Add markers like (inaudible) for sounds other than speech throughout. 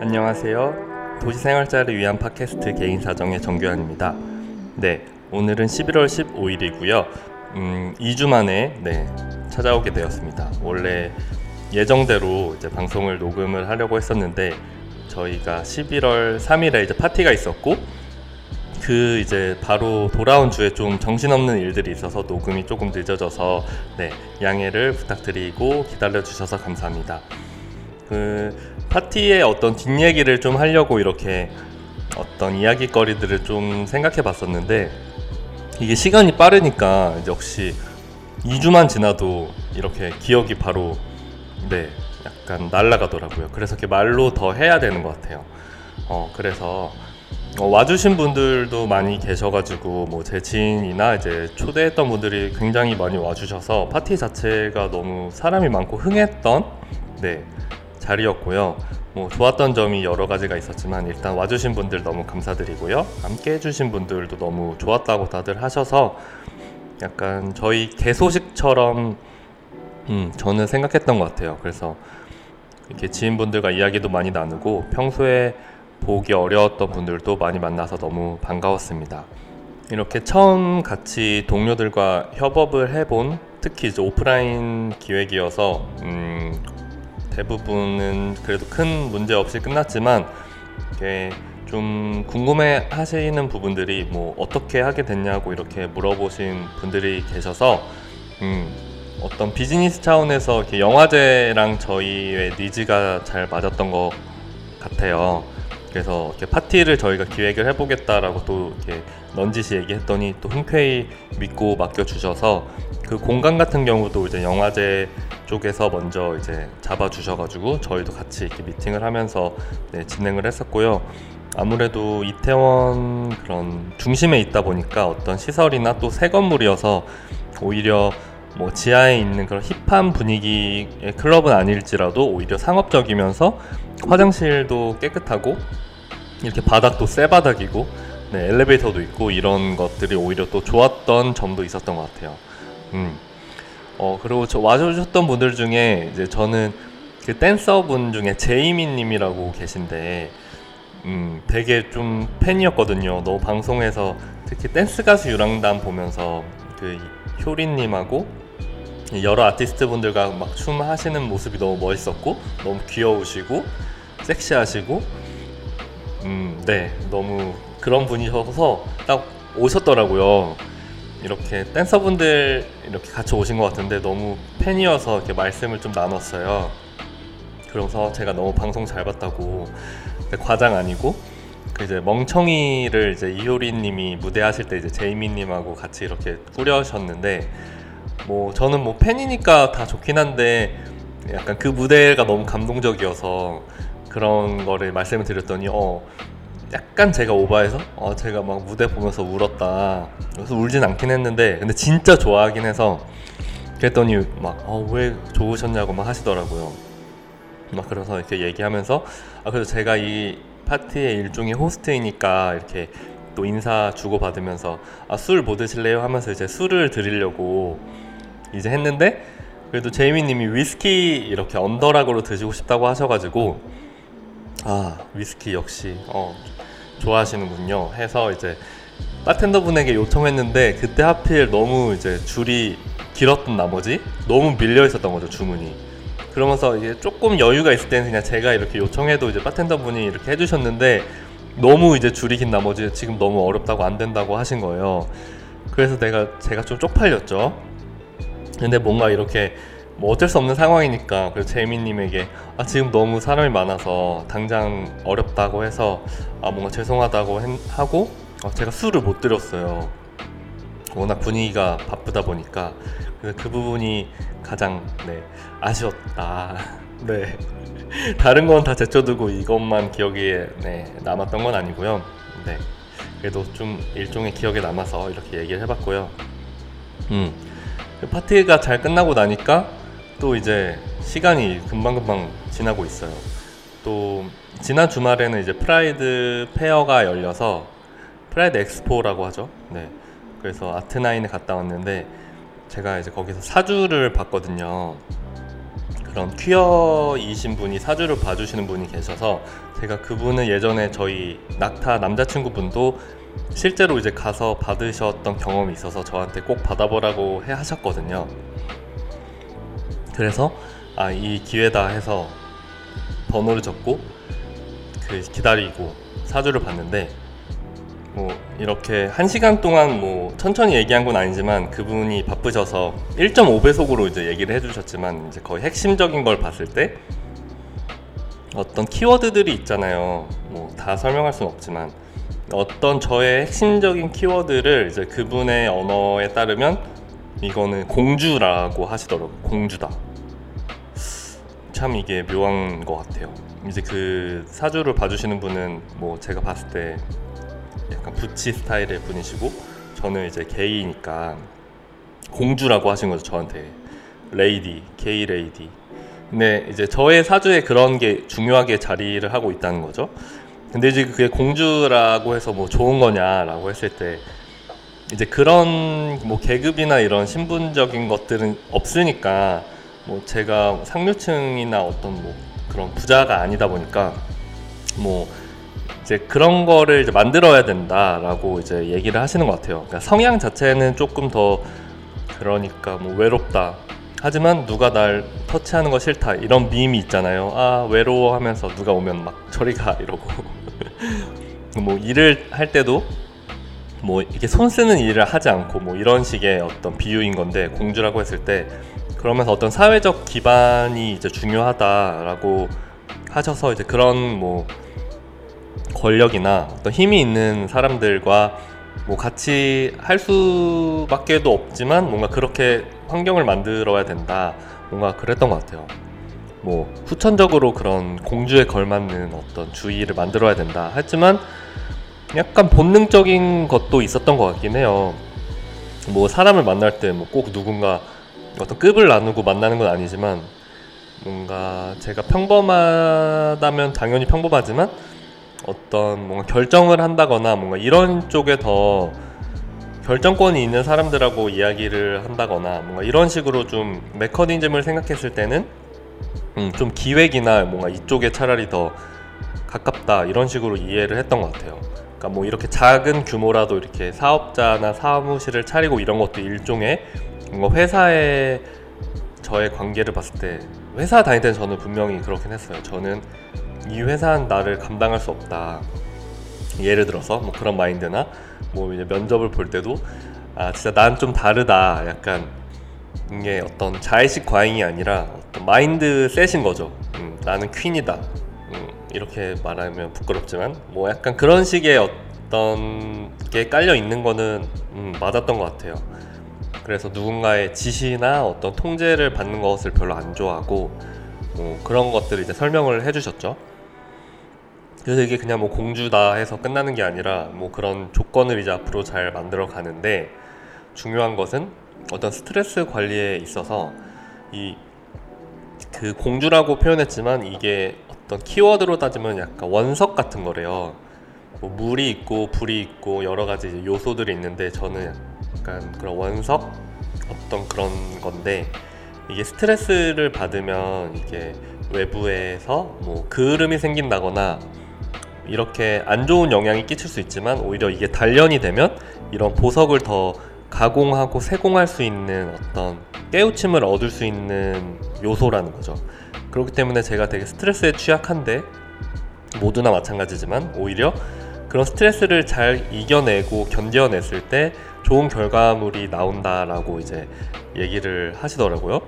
안녕하세요. 도시생활자를 위한 팟캐스트 개인 사정의 정규환입니다. 네, 오늘은 11월 15일이고요. 음, 2주 만에 네, 찾아오게 되었습니다. 원래 예정대로 이제 방송을 녹음을 하려고 했었는데 저희가 11월 3일에 이제 파티가 있었고 그 이제 바로 돌아온 주에 좀 정신없는 일들이 있어서 녹음이 조금 늦어져서 네, 양해를 부탁드리고 기다려 주셔서 감사합니다. 그 파티의 어떤 뒷얘기를 좀 하려고 이렇게 어떤 이야기거리들을 좀 생각해 봤었는데 이게 시간이 빠르니까 역시 2주만 지나도 이렇게 기억이 바로 네 약간 날아가더라고요. 그래서 이렇게 말로 더 해야 되는 것 같아요. 어 그래서 어, 와주신 분들도 많이 계셔가지고 뭐 제 지인이나 이제 초대했던 분들이 굉장히 많이 와주셔서 파티 자체가 너무 사람이 많고 흥했던 네 자리였고요. 뭐 좋았던 점이 여러 가지가 있었지만 일단 와주신 분들 너무 감사드리고요. 함께 해주신 분들도 너무 좋았다고 다들 하셔서 약간 저희 개소식처럼 음, 저는 생각했던 것 같아요. 그래서 이렇게 지인분들과 이야기도 많이 나누고 평소에 보기 어려웠던 분들도 많이 만나서 너무 반가웠습니다. 이렇게 처음 같이 동료들과 협업을 해본 특히 이제 오프라인 기획이어서 음, 대부분은 그래도 큰 문제 없이 끝났지만 이게 좀 궁금해 하시는 부분들이 뭐 어떻게 하게 됐냐고 이렇게 물어보신 분들이 계셔서 음 어떤 비즈니스 차원에서 이렇게 영화제랑 저희의 니즈가 잘 맞았던 것 같아요. 그래서 이렇게 파티를 저희가 기획을 해보겠다라고 또 이렇게 넌지시 얘기했더니 또 흔쾌히 믿고 맡겨주셔서 그 공간 같은 경우도 이제 영화제 쪽에서 먼저 이제 잡아주셔가지고 저희도 같이 이렇게 미팅을 하면서 네, 진행을 했었고요. 아무래도 이태원 그런 중심에 있다 보니까 어떤 시설이나 또 새 건물이어서 오히려 뭐 지하에 있는 그런 힙한 분위기의 클럽은 아닐지라도 오히려 상업적이면서 화장실도 깨끗하고 이렇게 바닥도 새 바닥이고 네, 엘리베이터도 있고 이런 것들이 오히려 또 좋았던 점도 있었던 것 같아요. 음. 어 그리고 저 와주셨던 분들 중에 이제 저는 그 댄서분 중에 제이미님이라고 계신데 음 되게 좀 팬이었거든요. 너무 방송에서 특히 댄스 가수 유랑단 보면서 그 효린님하고 여러 아티스트 분들과 막 춤 하시는 모습이 너무 멋있었고 너무 귀여우시고 섹시하시고 음 네 너무 그런 분이셔서 딱 오셨더라고요. 이렇게 댄서분들 이렇게 같이 오신 것 같은데 너무 팬이어서 이렇게 말씀을 좀 나눴어요. 그래서 제가 너무 방송 잘 봤다고 과장 아니고 그 이제 멍청이를 이제 이효리님이 무대하실 때 이제 제이미님하고 같이 이렇게 꾸려셨는데 뭐 저는 뭐 팬이니까 다 좋긴 한데 약간 그 무대가 너무 감동적이어서 그런 거를 말씀을 드렸더니 어 약간 제가 오바해서 어 제가 막 무대 보면서 울었다. 그래서 울진 않긴 했는데 근데 진짜 좋아하긴 해서 그랬더니 막 어 왜 좋으셨냐고 막 하시더라고요. 막 그래서 이렇게 얘기하면서 아 그래서 제가 이 파티의 일종의 호스트이니까 이렇게 또 인사 주고 받으면서 아 술 뭐 드실래요 하면서 이제 술을 드리려고 이제 했는데 그래도 제이미님이 위스키 이렇게 언더락으로 드시고 싶다고 하셔가지고 아 위스키 역시 어 좋아하시는군요. 해서 이제 바텐더 분에게 요청했는데 그때 하필 너무 이제 줄이 길었던 나머지 너무 밀려 있었던 거죠 주문이. 그러면서 이게 조금 여유가 있을 때는 그냥 제가 이렇게 요청해도 이제 바텐더 분이 이렇게 해주셨는데 너무 이제 줄이 긴 나머지 지금 너무 어렵다고 안 된다고 하신 거예요. 그래서 내가 제가 좀 쪽팔렸죠. 근데 뭔가 이렇게 뭐 어쩔 수 없는 상황이니까 그래서 재민님에게 아 지금 너무 사람이 많아서 당장 어렵다고 해서 아 뭔가 죄송하다고 했, 하고 아, 제가 술을 못 드렸어요. 워낙 분위기가 바쁘다 보니까 그래서 그 부분이 가장 네 아쉬웠다. (laughs) 네 다른 건 다 제쳐두고 이것만 기억에 네, 남았던 건 아니고요. 네 그래도 좀 일종의 기억에 남아서 이렇게 얘기를 해봤고요. 음 파티가 잘 끝나고 나니까 또 이제 시간이 금방금방 지나고 있어요. 또 지난 주말에는 이제 Pride Fair가 열려서 Pride Expo라고 하죠. 네. 그래서 아트나인에 갔다 왔는데 제가 이제 거기서 사주를 봤거든요. 그런 퀴어이신 분이 사주를 봐주시는 분이 계셔서 제가 그분은 예전에 저희 낙타 남자친구분도 실제로 이제 가서 받으셨던 경험이 있어서 저한테 꼭 받아보라고 해 하셨거든요. 그래서 아 이 기회다 해서 번호를 적고 그 기다리고 사주를 봤는데 뭐 이렇게 한 시간 동안 뭐 천천히 얘기한 건 아니지만 그분이 바쁘셔서 1.5배속으로 이제 얘기를 해주셨지만 이제 거의 핵심적인 걸 봤을 때 어떤 키워드들이 있잖아요. 뭐 다 설명할 수는 없지만 어떤 저의 핵심적인 키워드를 이제 그분의 언어에 따르면 이거는 공주라고 하시더라고. 요 공주다. 참 이게 묘한 것 같아요. 이제 그 사주를 봐주시는 분은 뭐 제가 봤을 때 약간 부치 스타일의 분이시고 저는 이제 게이니까 공주라고 하신 거죠 저한테. 레이디 게이 레이디. 근데 이제 저의 사주에 그런 게 중요하게 자리를 하고 있다는 거죠. 근데 이제 그게 공주라고 해서 뭐 좋은 거냐라고 했을 때 이제 그런 뭐 계급이나 이런 신분적인 것들은 없으니까 뭐 제가 상류층이나 어떤 뭐 그런 부자가 아니다 보니까 뭐 이제 그런 거를 이제 만들어야 된다라고 이제 얘기를 하시는 것 같아요. 그러니까 성향 자체는 조금 더 그러니까 뭐 외롭다. 하지만 누가 날 터치하는 거 싫다 이런 밈이 있잖아요. 아 외로워하면서 누가 오면 막 저리 가 (laughs) 이러고 뭐 일을 할 때도 뭐 이렇게 손 쓰는 일을 하지 않고 뭐 이런 식의 어떤 비유인 건데 공주라고 했을 때 그러면서 어떤 사회적 기반이 이제 중요하다라고 하셔서 이제 그런 뭐 권력이나 어떤 힘이 있는 사람들과 뭐 같이 할 수밖에도 없지만 뭔가 그렇게 환경을 만들어야 된다. 뭔가 그랬던 것 같아요. 뭐 후천적으로 그런 공주에 걸맞는 어떤 주의를 만들어야 된다. 하지만 약간 본능적인 것도 있었던 것 같긴 해요. 뭐 사람을 만날 때 뭐 꼭 누군가 어떤 급을 나누고 만나는 건 아니지만 뭔가 제가 평범하다면 당연히 평범하지만 어떤 뭔가 결정을 한다거나 뭔가 이런 쪽에 더 결정권이 있는 사람들하고 이야기를 한다거나 뭔가 이런 식으로 좀 메커니즘을 생각했을 때는 음, 좀 기획이나 뭔가 이쪽에 차라리 더 가깝다 이런 식으로 이해를 했던 것 같아요. 그러니까 뭐 이렇게 작은 규모라도 이렇게 사업자나 사무실을 차리고 이런 것도 일종의 뭔가 회사의 저의 관계를 봤을 때 회사 다닐 때는 저는 분명히 그렇긴 했어요. 저는 이 회사는 나를 감당할 수 없다. 예를 들어서 뭐 그런 마인드나 뭐 이제 면접을 볼 때도 아 진짜 난 좀 다르다. 약간 이게 어떤 자의식 과잉이 아니라 어떤 마인드 셋인 거죠. 음, 나는 퀸이다. 음, 이렇게 말하면 부끄럽지만 뭐 약간 그런 식의 어떤 게 깔려 있는 거는 음, 맞았던 것 같아요. 그래서 누군가의 지시나 어떤 통제를 받는 것을 별로 안 좋아하고 뭐 그런 것들을 이제 설명을 해주셨죠. 그래서 이게 그냥 뭐 공주다 해서 끝나는 게 아니라 뭐 그런 조건을 이제 앞으로 잘 만들어 가는데 중요한 것은 어떤 스트레스 관리에 있어서 이 그 공주라고 표현했지만 이게 어떤 키워드로 따지면 약간 원석 같은 거래요. 뭐 물이 있고 불이 있고 여러 가지 요소들이 있는데 저는 약간 그런 원석 어떤 그런 건데 이게 스트레스를 받으면 이게 외부에서 뭐 그을음이 생긴다거나 이렇게 안 좋은 영향이 끼칠 수 있지만 오히려 이게 단련이 되면 이런 보석을 더 가공하고 세공할 수 있는 어떤 깨우침을 얻을 수 있는 요소라는 거죠. 그렇기 때문에 제가 되게 스트레스에 취약한데 모두나 마찬가지지만 오히려 그런 스트레스를 잘 이겨내고 견뎌냈을 때 좋은 결과물이 나온다라고 이제 얘기를 하시더라고요.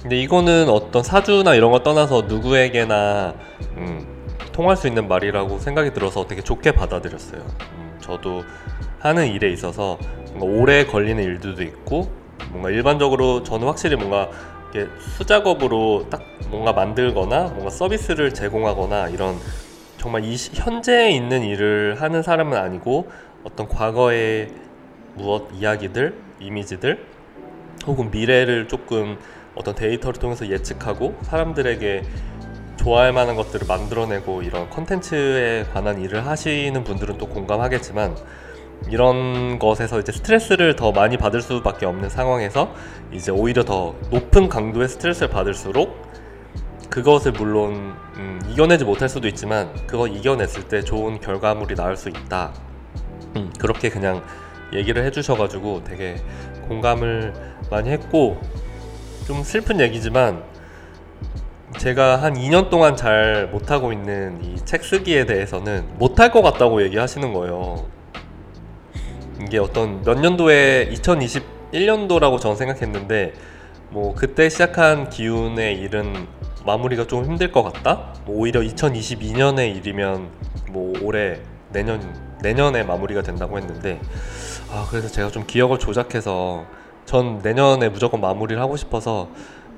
근데 이거는 어떤 사주나 이런 거 떠나서 누구에게나 음, 통할 수 있는 말이라고 생각이 들어서 되게 좋게 받아들였어요. 음, 저도 하는 일에 있어서 오래 걸리는 일들도 있고 뭔가 일반적으로 저는 확실히 뭔가 수작업으로 딱 뭔가 만들거나 뭔가 서비스를 제공하거나 이런 정말 이 현재에 있는 일을 하는 사람은 아니고 어떤 과거의 무엇 이야기들, 이미지들 혹은 미래를 조금 어떤 데이터를 통해서 예측하고 사람들에게 좋아할 만한 것들을 만들어내고 이런 컨텐츠에 관한 일을 하시는 분들은 또 공감하겠지만 이런 것에서 이제 스트레스를 더 많이 받을 수밖에 없는 상황에서 이제 오히려 더 높은 강도의 스트레스를 받을수록 그것을 물론 음, 이겨내지 못할 수도 있지만 그거 이겨냈을 때 좋은 결과물이 나올 수 있다. 음, 그렇게 그냥 얘기를 해주셔가지고 되게 공감을 많이 했고 좀 슬픈 얘기지만 제가 한 2년 동안 잘 못하고 있는 이 책 쓰기에 대해서는 못할 것 같다고 얘기하시는 거예요. 이게 어떤 몇 년도에 2021년도라고 저는 생각했는데 뭐 그때 시작한 기운의 일은 마무리가 좀 힘들 것 같다. 뭐 오히려 2022년의 일이면 뭐 올해 내년 내년에 마무리가 된다고 했는데 아 그래서 제가 좀 기억을 조작해서 전 내년에 무조건 마무리를 하고 싶어서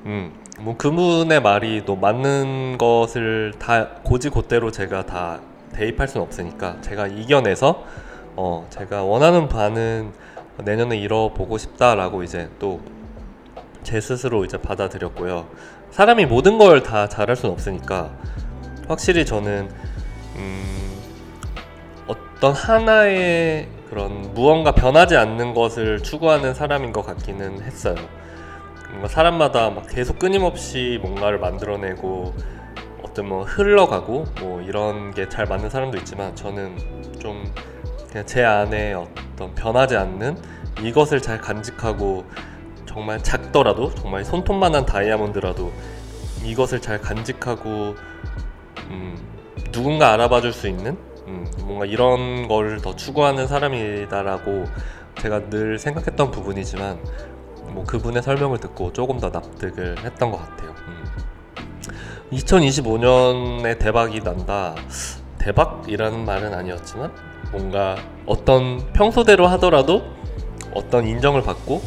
음 뭐 그분의 말이 또 맞는 것을 다 고지고대로 제가 다 대입할 수는 없으니까 제가 이겨내서 어 제가 원하는 바는 내년에 이뤄보고 싶다라고 이제 또 제 스스로 이제 받아들였고요. 사람이 모든 걸 다 잘할 수는 없으니까 확실히 저는 음 어떤 하나의 그런 무언가 변하지 않는 것을 추구하는 사람인 것 같기는 했어요. 뭔가 사람마다 막 계속 끊임없이 뭔가를 만들어내고 어떤 뭐 흘러가고 뭐 이런 게 잘 맞는 사람도 있지만 저는 좀 그냥 제 안에 어떤 변하지 않는 이것을 잘 간직하고 정말 작더라도 정말 손톱만한 다이아몬드라도 이것을 잘 간직하고 음, 누군가 알아봐 줄 수 있는 음, 뭔가 이런 걸 더 추구하는 사람이다라고 제가 늘 생각했던 부분이지만 뭐 그분의 설명을 듣고 조금 더 납득을 했던 것 같아요. 음. 2025년에 대박이 난다. 대박이라는 말은 아니었지만 뭔가 어떤 평소대로 하더라도 어떤 인정을 받고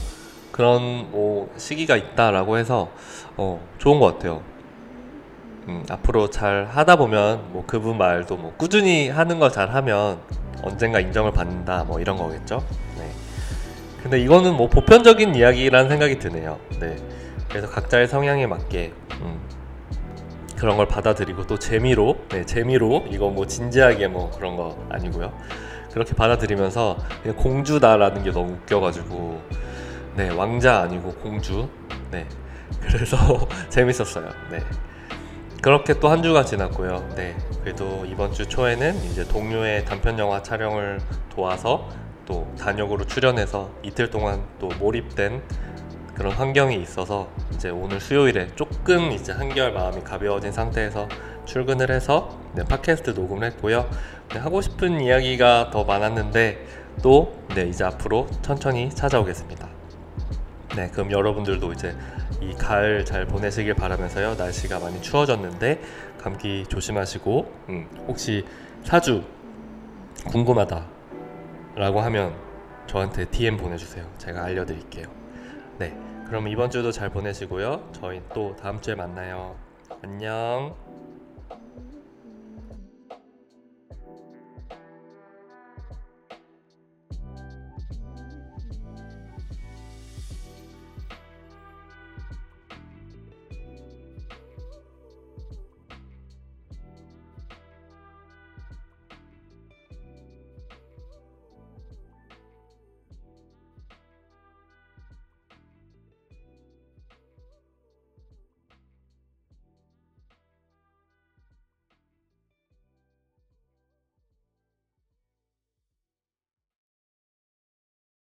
그런 뭐 시기가 있다라고 해서 어, 좋은 것 같아요. 음, 앞으로 잘 하다 보면 뭐 그분 말도 뭐 꾸준히 하는 거잘 하면 언젠가 인정을 받는다 뭐 이런 거겠죠. 네. 근데 이거는 뭐 보편적인 이야기라는 생각이 드네요. 네. 그래서 각자의 성향에 맞게 음, 그런 걸 받아들이고 또 재미로 네, 재미로 이거 뭐 진지하게 뭐 그런 거 아니고요. 그렇게 받아들이면서 공주다라는 게 너무 웃겨가지고 네 왕자 아니고 공주 네 (laughs) 그래서 (laughs) 재밌었어요. 네. 그렇게 또 한 주가 지났고요. 네. 그래도 이번 주 초에는 이제 동료의 단편 영화 촬영을 도와서 또 단역으로 출연해서 이틀 동안 또 몰입된 그런 환경이 있어서 이제 오늘 수요일에 조금 이제 한결 마음이 가벼워진 상태에서 출근을 해서 네, 팟캐스트 녹음을 했고요. 네, 하고 싶은 이야기가 더 많았는데 또 네, 이제 앞으로 천천히 찾아오겠습니다. 네, 그럼 여러분들도 이제 이 가을 잘 보내시길 바라면서요. 날씨가 많이 추워졌는데 감기 조심하시고 음, 혹시 사주 궁금하다 라고 하면 저한테 DM 보내주세요. 제가 알려드릴게요. 네, 그럼 이번 주도 잘 보내시고요. 저희 또 다음 주에 만나요. 안녕.